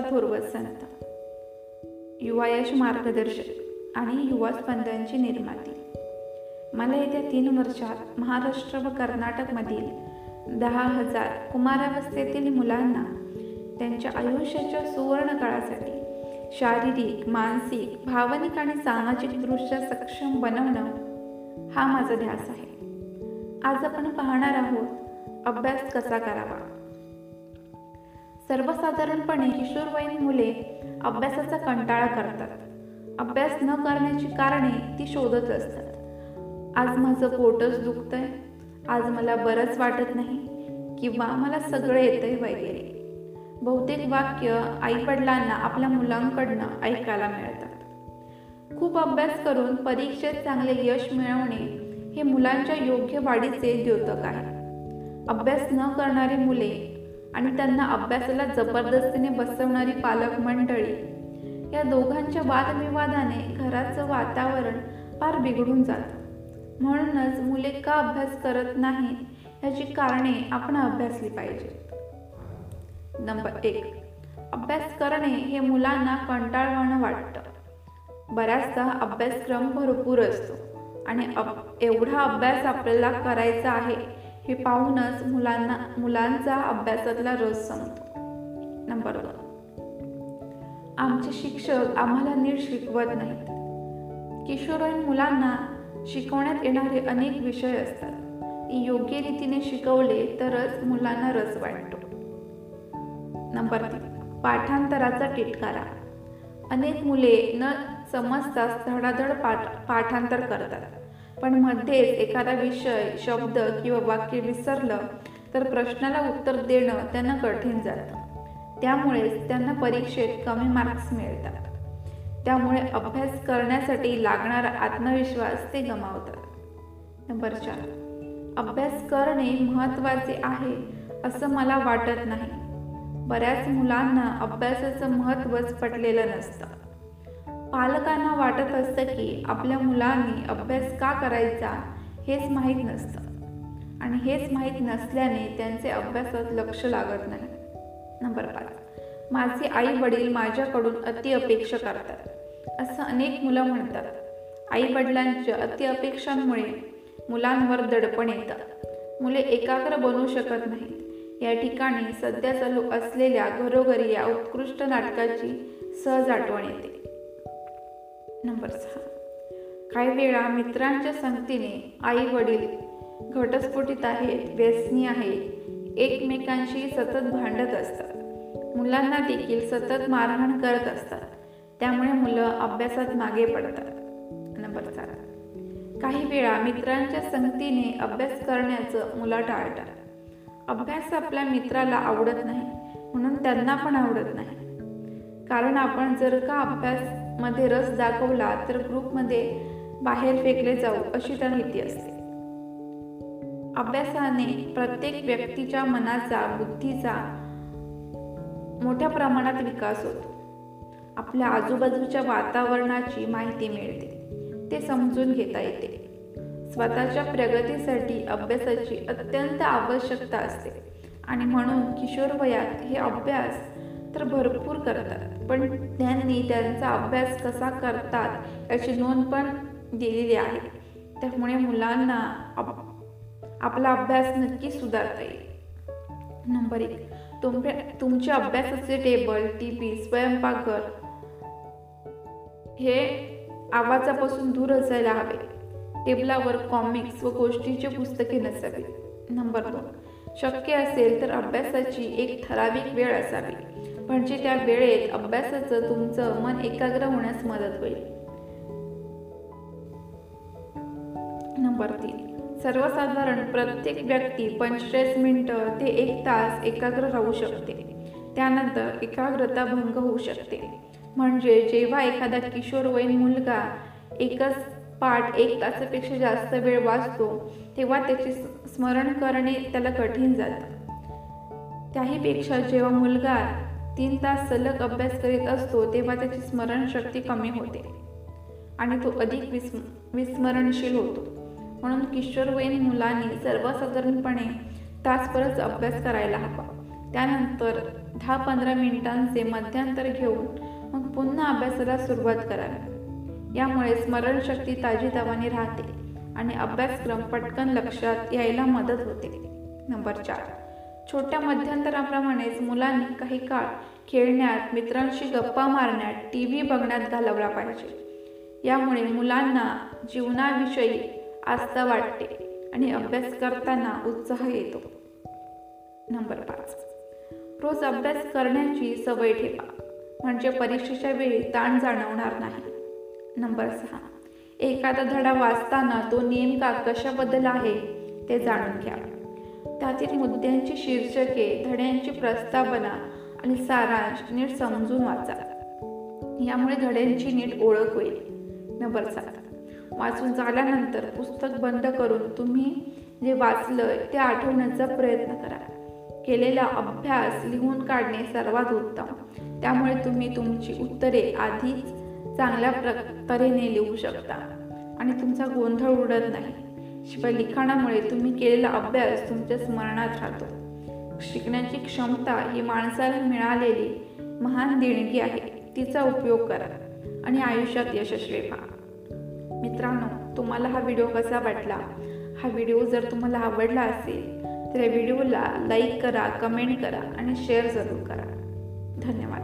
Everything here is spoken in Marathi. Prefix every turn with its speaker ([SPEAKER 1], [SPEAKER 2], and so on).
[SPEAKER 1] संस्था थोरवत संत युवा यश मार्गदर्शक आणि युवा स्पंदांची निर्माती। मला येत्या तीन वर्षात महाराष्ट्र व कर्नाटकमधील दहा हजार कुमारावस्थेतील मुलांना त्यांच्या आयुष्याच्या सुवर्ण काळासाठी शारीरिक मानसिक भावनिक आणि सामाजिकदृष्ट्या सक्षम बनवणं हा माझा ध्यास आहे। आज आपण पाहणार आहोत अभ्यास कसा करावा? सर्वसाधारणपणे किशोरवयीन मुले अभ्यासाचा कंटाळा करतात. अभ्यास न करण्याची कारणे ती शोधत असतात. आज माझं पोटच दुखतंय. आज मला बरंच वाटत नाही किंवा मला सगळं येतंय वगैरे. बहुतेक वाक्य आईवडिलांना आपल्या मुलांकडनं ऐकायला मिळतात. खूप अभ्यास करून परीक्षेत चांगले यश मिळवणे हे मुलांच्या योग्य वाढीचे द्योतक आहे. अभ्यास न करणारी मुले आणि त्यांना अभ्यासाला जबरदस्तीने बसवणारी पालक मंडळी. या दोघांच्या वादविवादाने घराचं वातावरण फार बिघडून जातं. म्हणूनच मुले का अभ्यास करत नाही याची कारणे आपण अभ्यासली पाहिजेत. नंबर एक. अभ्यास करणे हे मुलांना कंटाळवाणं वाटतं. बऱ्याचदा अभ्यासक्रम भरपूर असतो आणि अब एवढा अभ्यास आपल्याला करायचा आहे हे पाहूनच मुलांना मुलांचा अभ्यासातला रस संपतो. नंबर वन आमचे शिक्षक आम्हाला नीट शिकवत नाहीत. किशोरवयीन मुलांना शिकवण्यात येणारे अनेक विषय असतात. ती योग्य रीतीने शिकवले तरच मुलांना रस वाटतो. नंबर तीन पाठांतराचा टिटकारा. अनेक मुले न समजताच धडाधड पाठ पाठांतर करतात. पण मध्येच एखादा विषय शब्द किंवा वाक्य विसरलं तर प्रश्नाला उत्तर देणं त्यांना कठीण जातं. त्यामुळेच त्यांना परीक्षेत कमी मार्क्स मिळतात. त्यामुळे अभ्यास करण्यासाठी लागणारा आत्मविश्वास ते गमावतात. नंबर चार. अभ्यास करणे महत्त्वाचे आहे असं मला वाटत नाही. बऱ्याच मुलांना अभ्यासाचं महत्त्वच पटलेलं नसतं. पालकांना वाटत असतं की आपल्या मुलांनी अभ्यास का करायचा हेच माहीत नसतं. आणि हेच माहीत नसल्याने त्यांचे अभ्यासात लक्ष लागत नाही. नंबर पाच. माझे आई वडील माझ्याकडून अति अपेक्षा करतात. असं अनेक मुलं म्हणतात. आई वडिलांच्या अति अपेक्षांमुळे मुलांवर दडपण येतं. मुले एकाग्र बनू शकत नाहीत. या ठिकाणी सध्या चालू असलेल्या घरोघरी या उत्कृष्ट नाटकाची सहज आठवण येते. नंबर सहा. काही वेळा मित्रांच्या संगतीने आई वडील घटस्फोटीत आहेत व्यसनी आहेत एकमेकांशी सतत भांडत असतात. मुलांना देखील सतत मारहाण करत असतात. त्यामुळे मुलं अभ्यासात मागे पडतात. नंबर सात काही वेळा मित्रांच्या संगतीने अभ्यास करण्याचं मुलं टाळतात. अभ्यास आपल्या मित्राला आवडत नाही म्हणून त्यांना पण आवडत नाही. कारण आपण जर का अभ्यास मध्ये रस दाखवला तर ग्रुपमध्ये बाहेर फेकले जाऊ अशी त्या भीती असते. अभ्यासाने प्रत्येक व्यक्तीच्या मनाचा बुद्धीचा मोठ्या प्रमाणात विकास होतो. आपल्या आजूबाजूच्या वातावरणाची माहिती मिळते. ते समजून घेता येते. स्वतःच्या प्रगतीसाठी अभ्यासाची अत्यंत आवश्यकता असते. आणि म्हणून किशोरवयात हे अभ्यास तर भरपूर करतात. पण त्यांनी त्यांचा अभ्यास कसा करतात याची नोंद पण दिलेली आहे. त्यामुळे मुलांना आपला अभ्यास नक्की सुधारता येईल. नंबर एक तुमचे तुमच्या अभ्यासाचे टेबल टी व्ही स्वयंपाकघर हे आवाजापासून दूर असायला हवे. टेबलावर कॉमिक्स व गोष्टीचे पुस्तके नसावी. नंबर दोन शक्य असेल तर अभ्यासाची एक ठराविक वेळ असावी. म्हणजे त्या वेळेत अभ्यासाचं तुमचं मन एकाग्र होण्यास मदत होईल. नंबर तीन. सर्वसाधारण प्रत्येक व्यक्ती पंचेचाळीस मिनिटं ते एक तास एकाग्र राहू शकते. त्यानंतर एकाग्रता भंग होऊ शकते. म्हणजे जेव्हा एखादा किशोरवयीन मुलगा एकच पाठ एक तासापेक्षा जास्त वेळ वाचतो तेव्हा त्याचे स्मरण करणे त्याला कठीण जातं. त्याहीपेक्षा जेव्हा मुलगा तीन तास सलग अभ्यास करीत असतो तेव्हा त्याची स्मरणशक्ती कमी होते. आणि तो अधिक विस्म विस्मरणशील होतो. म्हणून किशोरवयीन मुलांनी सर्वसाधारणपणे तासभरच अभ्यास करायला हवा. त्यानंतर दहा पंधरा मिनिटांचे मध्यांतर घेऊन मग पुन्हा अभ्यासाला सुरुवात करावी. यामुळे स्मरणशक्ती ताजीतवाने राहते आणि अभ्यासक्रम पटकन लक्षात यायला मदत होते. नंबर चार. छोट्या मध्यंतराप्रमाणेच मुलांनी काही काळ खेळण्यात मित्रांशी गप्पा मारण्यात टी व्ही बघण्यात घालवला पाहिजे. यामुळे मुलांना जीवनाविषयी आस्था वाटते आणि अभ्यास करताना उत्साह येतो. नंबर पाच. रोज अभ्यास करण्याची सवय ठेवा. म्हणजे परीक्षेच्या वेळी ताण जाणवणार नाही. नंबर सहा. एखादा धडा वाचताना तो नेमका कशाबद्दल आहे ते जाणून घ्या. त्यातील मुद्द्यांची शीर्षके धड्यांची प्रस्तावना आणि सारांश नीट समजून वाचा. यामुळे धड्यांची नीट ओळख होईल. नंबर सात. वाचून झाल्यानंतर पुस्तक बंद करून तुम्ही जे वाचलं ते आठवण्याचा प्रयत्न करा. केलेला अभ्यास लिहून काढणे सर्वात उत्तम. त्यामुळे तुम्ही तुमची उत्तरे आधीच चांगल्या प्रकारेने लिहू शकता आणि तुमचा गोंधळ उडत नाही. शिवाय लिखाणामुळे तुम्ही केलेला अभ्यास तुमच्या स्मरणात राहतो. शिकण्याची क्षमता ही माणसाला मिळालेली महान देणगी आहे. तिचा उपयोग करा आणि आयुष्यात यशस्वी व्हा. मित्रांनो तुम्हाला हा व्हिडिओ कसा वाटला? हा व्हिडिओ जर तुम्हाला आवडला असेल तर या व्हिडिओला लाईक करा कमेंट करा आणि शेअर जरूर करा. धन्यवाद.